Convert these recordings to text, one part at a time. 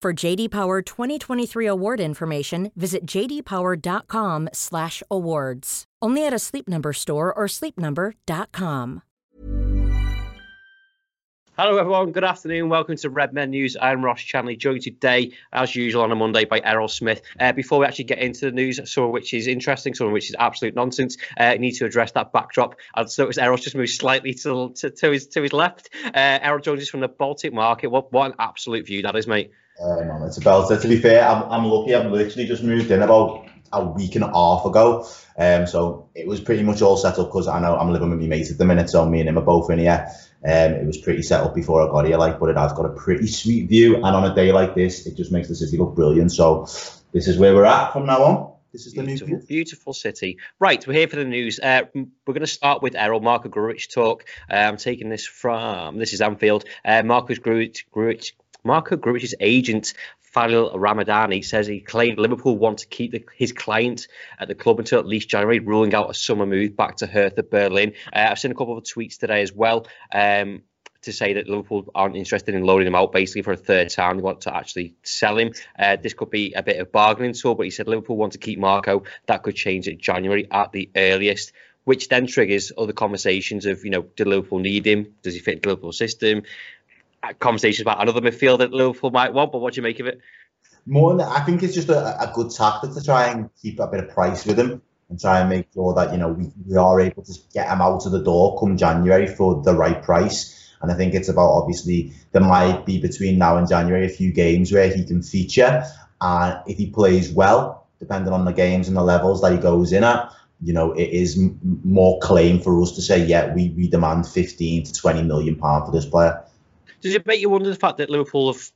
For JD Power 2023 award information, visit jdpower.com/awards. Only at a Sleep Number store or sleepnumber.com. Hello, everyone. Good afternoon. Welcome to Red Men News. I'm Ross Chanley, joined today, as usual, on a Monday by Errol Smith. Uh, before we actually get into the news, some of which is interesting, some of which is absolute nonsense, uh, I need to address that backdrop. I've noticed Errol's just moved slightly to, to, to his to his left. Uh, Errol joins us from the Baltic market. What, what an absolute view that is, mate. Uh, man, it's about it. To be fair, I'm, I'm lucky. I've literally just moved in about a week and a half ago. Um, so it was pretty much all set up because I know I'm living with my mate at the minute, so me and him are both in here. Um, it was pretty set up before I got here, like, but it has got a pretty sweet view. And on a day like this, it just makes the city look brilliant. So this is where we're at from now on. This is beautiful, the new beautiful city. Right, we're here for the news. Uh, we're going to start with Errol Marko Grujic talk. Uh, I'm taking this from this is Anfield. Uh, Marcus Grujic, Grujic Marko Grujic's agent Fali Ramadani says he claimed Liverpool want to keep the, his client at the club until at least January, ruling out a summer move back to Hertha Berlin. Uh, I've seen a couple of tweets today as well. Um, to say that Liverpool aren't interested in loading him out basically for a third time. They want to actually sell him. Uh, this could be a bit of bargaining tool, but he said Liverpool want to keep Marko. That could change in January at the earliest, which then triggers other conversations of, you know, do Liverpool need him? Does he fit the Liverpool system? Conversations about another midfield that Liverpool might want, but what do you make of it? More than I think it's just a, a good tactic to try and keep a bit of price with him and try and make sure that you know we, we are able to get him out of the door come January for the right price. And I think it's about obviously there might be between now and January a few games where he can feature, and if he plays well, depending on the games and the levels that he goes in at, you know, it is m- more claim for us to say, yeah, we, we demand 15 to 20 million pound for this player. Does it make you wonder the fact that Liverpool have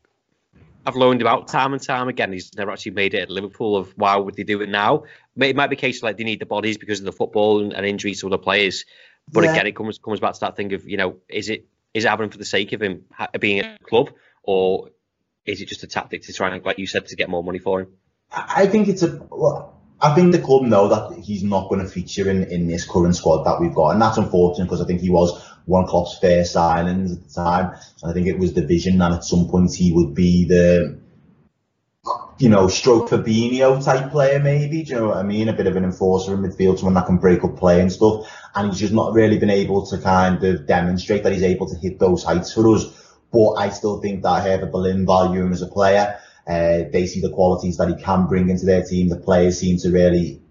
have loaned him out time and time again? He's never actually made it at Liverpool. Of why would they do it now? It might be a case like they need the bodies because of the football and, and injuries to other players. But yeah. again, it comes comes back to that thing of you know, is it is it happening for the sake of him being at the club, or is it just a tactic to try and, like you said, to get more money for him? I think it's a. Well, I think the club know that he's not going to feature in, in this current squad that we've got, and that's unfortunate because I think he was one Klopp's first signings at the time. So I think it was the vision that at some point he would be the, you know, stroke Fabinho type player maybe. Do you know what I mean? A bit of an enforcer in midfield, someone that can break up play and stuff. And he's just not really been able to kind of demonstrate that he's able to hit those heights for us. But I still think that Hertha Berlin value him as a player. Uh, they see the qualities that he can bring into their team. The players seem to really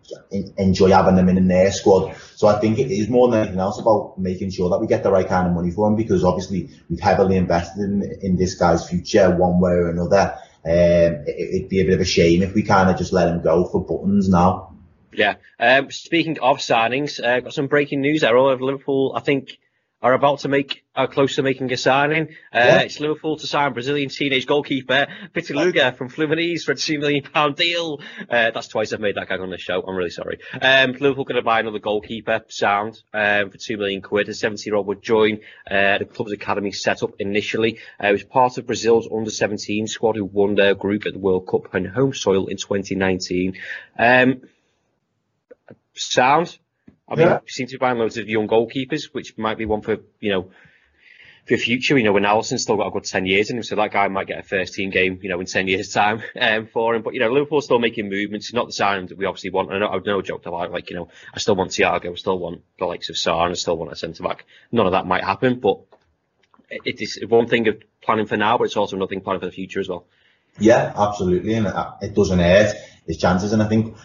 enjoy having them in their squad. So I think it is more than anything else about making sure that we get the right kind of money for him because obviously we've heavily invested in, in this guy's future one way or another. Um, it, would be a bit of a shame if we kind of just let him go for buttons now. Yeah. Um, speaking of signings, uh, got some breaking news there. All of Liverpool, I think, are about to make are close to making a signing. Uh. It's Liverpool to sign Brazilian teenage goalkeeper Pitaluga from Fluminense for a two million pound deal. Uh, that's twice I've made that gag on the show. I'm really sorry. Um, Liverpool going to buy another goalkeeper, sound, um, for two million quid. A 70 year old would join uh, the club's academy set up initially. Uh, it was part of Brazil's under 17 squad who won their group at the World Cup on home soil in 2019. Um, sound. I mean, yeah. we seem to be buying loads of young goalkeepers, which might be one for, you know, for future. You know, when Alisson's still got a good 10 years in him, so that guy might get a first team game, you know, in 10 years' time um, for him. But, you know, Liverpool's still making movements. It's not the signing that we obviously want. I know, no joke about like, you know, I still want Thiago, I still want the likes of Sarr, and I still want a centre back. None of that might happen, but it is one thing of planning for now, but it's also another thing planning for the future as well. Yeah, absolutely, and it doesn't hurt his chances. And I think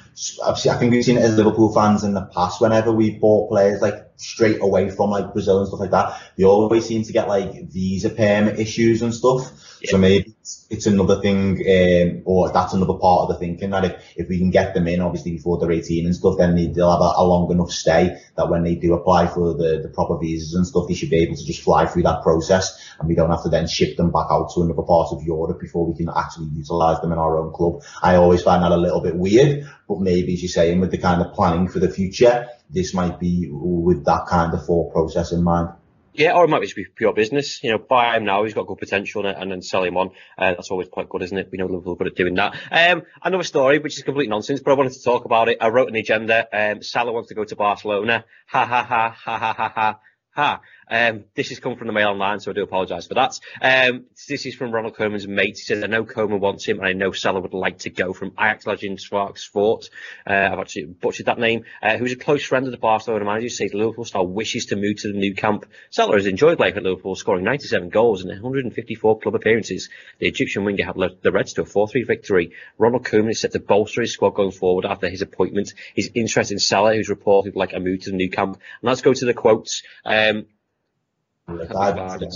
I think we've seen it as Liverpool fans in the past. Whenever we've bought players like straight away from like Brazil and stuff like that, they always seem to get like visa permit issues and stuff. Yeah. So maybe it's, it's another thing, um, or that's another part of the thinking that if, if we can get them in, obviously before they're 18 and stuff, then they, will have a, a, long enough stay that when they do apply for the, the proper visas and stuff, they should be able to just fly through that process and we don't have to then ship them back out to another part of Europe before we can actually utilise them in our own club. I always find that a little bit weird, but maybe as you're saying with the kind of planning for the future, this might be with that kind of thought process in mind. Yeah, or it might just be pure business. You know, buy him now, he's got good potential, and, and then sell him on. Uh, that's always quite good, isn't it? We know Liverpool are good at doing that. Um, another story, which is complete nonsense, but I wanted to talk about it. I wrote an agenda. Um, Salah wants to go to Barcelona. Ha ha ha ha ha ha ha ha. Um, this has come from the Mail Online, so I do apologise for that. Um, this is from Ronald Koeman's mate. He says, I know Koeman wants him, and I know Salah would like to go from Ajax legend Spark Sport. Uh, I've actually butchered that name. Uh, who's a close friend of the Barcelona manager, says Liverpool star wishes to move to the Nou Camp. Salah has enjoyed life at Liverpool, scoring 97 goals in 154 club appearances. The Egyptian winger had led the Reds to a 4-3 victory. Ronald Koeman is set to bolster his squad going forward after his appointment. His interest in Salah, who's reported like a move to the Nou Camp. And let's go to the quotes. Um,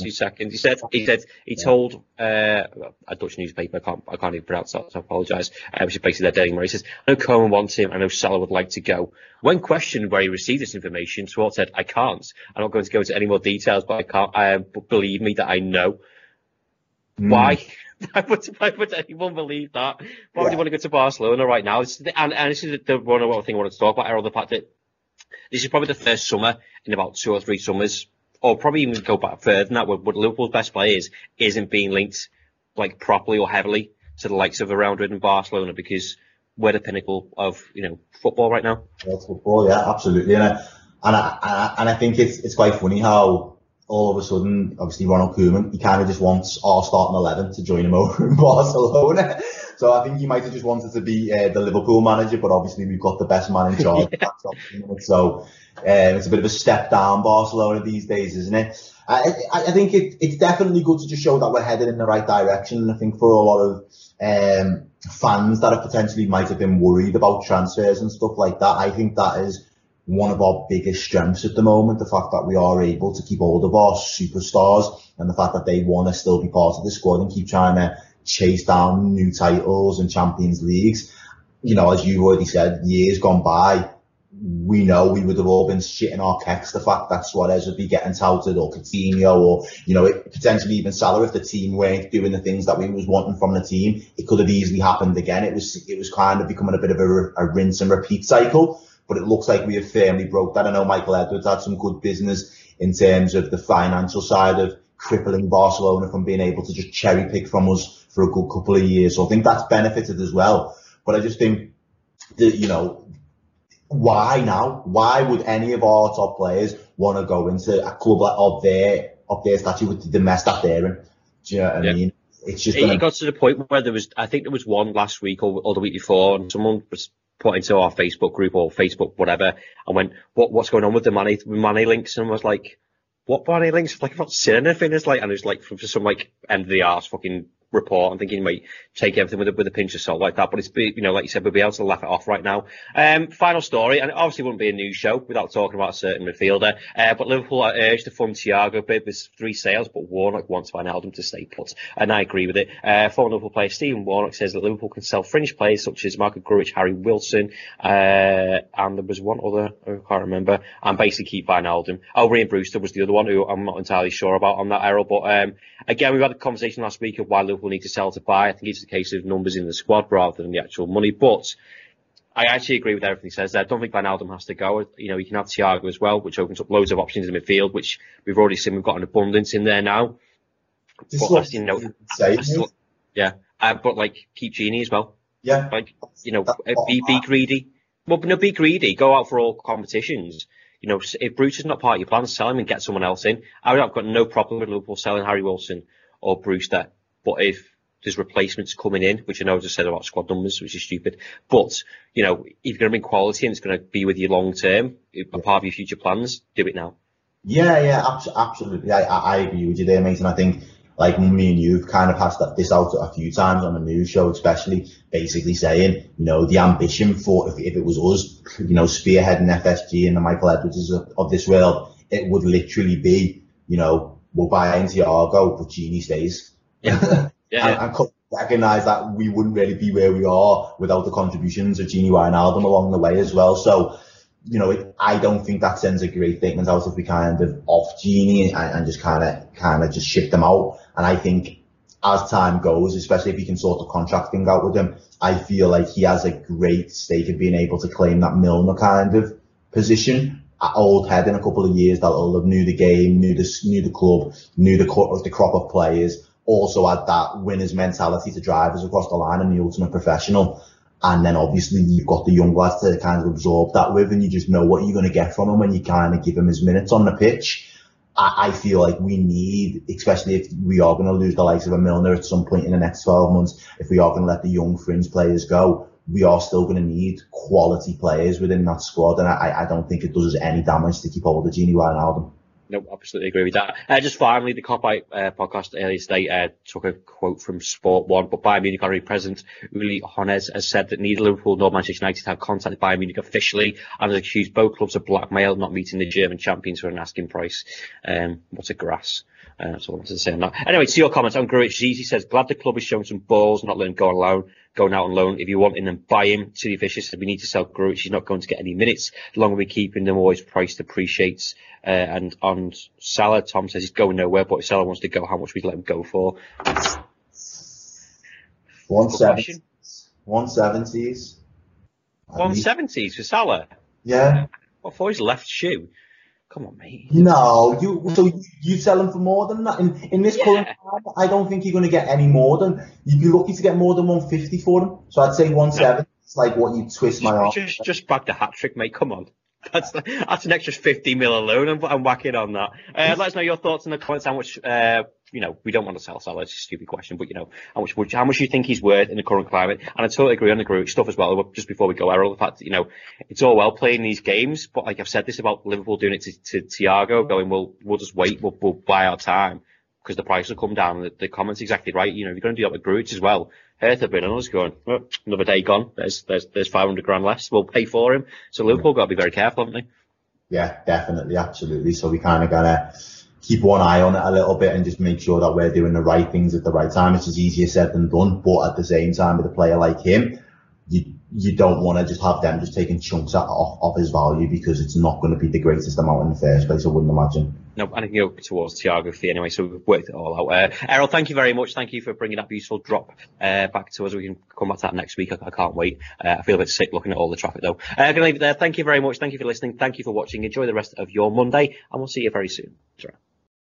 two seconds. He said he said he told uh, a Dutch newspaper. I can't I can't even pronounce that, so I apologise. Uh, which is basically their Daily Mail. He says, "I know Koeman wants him. I know Salah would like to go." When questioned where he received this information, Schwartz said, "I can't. I'm not going to go into any more details, but I can't. Uh, but believe me that I know." Mm. Why? Why would, why would anyone believe that? Why yeah. would you want to go to Barcelona right now? The, and, and this is the, the one thing I wanted to talk about, Errol, the fact that this is probably the first summer in about two or three summers or probably even go back further than that, where Liverpool's best players isn't being linked like properly or heavily to the likes of around Madrid and Barcelona because we're the pinnacle of you know football right now. Yeah, football, yeah, absolutely, and I, and I, and I think it's it's quite funny how all of a sudden, obviously Ronald Koeman, he kind of just wants our starting eleven to join him over in Barcelona. So I think he might have just wanted to be uh, the Liverpool manager, but obviously we've got the best man in charge. yeah. So um, it's a bit of a step down Barcelona these days, isn't it? I, I think it, it's definitely good to just show that we're headed in the right direction. I think for a lot of um, fans that have potentially might have been worried about transfers and stuff like that, I think that is one of our biggest strengths at the moment. The fact that we are able to keep hold of our superstars and the fact that they want to still be part of the squad and keep trying to chase down new titles and Champions Leagues. You know, as you already said, years gone by, we know we would have all been shitting our kecks the fact that Suarez would be getting touted or Coutinho or, you know, it, potentially even Salah if the team weren't doing the things that we was wanting from the team. It could have easily happened again. It was, it was kind of becoming a bit of a, a rinse and repeat cycle, but it looks like we have firmly broke that. I know Michael Edwards had some good business in terms of the financial side of crippling Barcelona from being able to just cherry pick from us for a good couple of years. So I think that's benefited as well. But I just think that, you know, why now? Why would any of our top players want to go into a club of their of their stature with the mess that they're in? Do you know what I mean? It's just it got to the point where there was, I think there was one last week or, or the week before, and someone was put into our Facebook group or Facebook whatever, and went, "What what's going on with the money money links?" And I was like, "What money links?" Like I've not seen anything. It's like, and it's like from some like end of the arse fucking report. I'm thinking might take everything with a, with a pinch of salt like that, but it's you know like you said, we'll be able to laugh it off right now. Um, final story, and it obviously wouldn't be a news show without talking about a certain midfielder. Uh, but Liverpool are urged to fund Thiago bid with three sales, but Warnock wants Wijnaldum to stay put, and I agree with it. Uh, former Liverpool player Stephen Warnock says that Liverpool can sell fringe players such as Marko Grujic, Harry Wilson, uh, and there was one other I can't remember, and basically keep Wijnaldum. Oh, Ryan Brewster was the other one who I'm not entirely sure about on that Errol, but um, again we had a conversation last week of why Liverpool need to sell to buy. I think it's a case of numbers in the squad rather than the actual money. But I actually agree with everything he says there. I don't think Wijnaldum has to go. You know, you can have Thiago as well, which opens up loads of options in the midfield, which we've already seen we've got an abundance in there now. But, you know, still, yeah, uh, but like keep Gini as well. Yeah, like you know, be be greedy. Well, no, be greedy. Go out for all competitions. You know, if Bruce is not part of your plan, sell him and get someone else in. I have got no problem with Liverpool selling Harry Wilson or Brewster. But if there's replacements coming in, which I know I just said about squad numbers, which is stupid. But, you know, if you're going to bring quality and it's going to be with you long term, part of your future plans, do it now. Yeah, yeah, absolutely. I, I agree with you there, mate. And I think like me and you've kind of passed this out a few times on the news show, especially basically saying, you know, the ambition for if, if it was us, you know, spearheading FSG and the Michael Edwards of, of this world, it would literally be, you know, we'll buy into but Gini stays. Yeah. Yeah. and, and recognise that we wouldn't really be where we are without the contributions of Gini Wijnaldum along the way as well. So, you know, it, I don't think that sends a great statement out if we kind of off Gini and, and just kind of, kind of just ship them out. And I think as time goes, especially if you can sort of contract thing out with him, I feel like he has a great stake in being able to claim that Milner kind of position. At old head in a couple of years that will have knew the game, knew the knew the club, knew the the crop of players, also had that winner's mentality to drive us across the line and the ultimate professional. And then obviously you've got the young lads to kind of absorb that with, and you just know what you're going to get from him when you kind of give him his minutes on the pitch. I, I feel like we need, especially if we are going to lose the likes of a Milner at some point in the next 12 months, if we are going to let the young fringe players go, we are still going to need quality players within that squad. And I, I don't think it does us any damage to keep hold of Gini Wijnaldum. No, absolutely agree with that. Uh, just finally, the Kop Out uh, podcast earlier today uh, took a quote from Sport One, but Bayern Munich honorary president Uli Hoeneß has said that neither Liverpool nor Manchester United have contacted Bayern Munich officially and has accused both clubs of blackmail, not meeting the German champions for an asking price. Um, what's a grass? Uh, that's all I wanted to say on that. Anyway, to your comments on Grujic, Zizi says, glad the club is showing some balls, not letting go alone, going out on loan. If you want him, then buy him. To the said, we need to sell Grujic. He's not going to get any minutes. The longer we keep him, the more his price depreciates. Uh, and on Salah, Tom says he's going nowhere, but if Salah wants to go, how much we'd let him go for? 170s. 170s. 170s for Salah? Yeah. What for his left shoe? Come on, mate. No, you so you, sell him for more than that. In in this yeah. current time, I don't think you're going to get any more than you'd be lucky to get more than 150 for him. So I'd say 170. No. It's like what you twist my arm. Just just back the hat trick, mate. Come on. That's that's an extra 50 mil alone. I'm, I'm whacking on that. Uh, let us know your thoughts in the comments. How much, uh, you know, we don't want to sell Salah. It's a stupid question, but you know, how much how much you think he's worth in the current climate? And I totally agree on the group stuff as well. Just before we go, Errol, the fact that you know, it's all well playing these games, but like I've said this about Liverpool doing it to, to Thiago, going, well, we'll just wait, we'll, we'll buy our time because the price will come down. The, the comment's exactly right. You know, you're going to do that with Grujic as well. Hertha been on us going, oh, another day gone. There's there's there's 500 grand less. We'll pay for him. So Liverpool got to be very careful, haven't they? Yeah, definitely, absolutely. So we kind of gotta keep one eye on it a little bit and just make sure that we're doing the right things at the right time. It's as easier said than done, but at the same time, with a player like him, you you don't want to just have them just taking chunks off of his value because it's not going to be the greatest amount in the first place. I wouldn't imagine. No, I think go towards geography anyway, so we've worked it all out. Uh, Errol, thank you very much. Thank you for bringing that useful drop uh, back to us. We can come back to that next week. I, I can't wait. Uh, I feel a bit sick looking at all the traffic though. Uh, I'm going to leave it there. Thank you very much. Thank you for listening. Thank you for watching. Enjoy the rest of your Monday, and we'll see you very soon. Sure.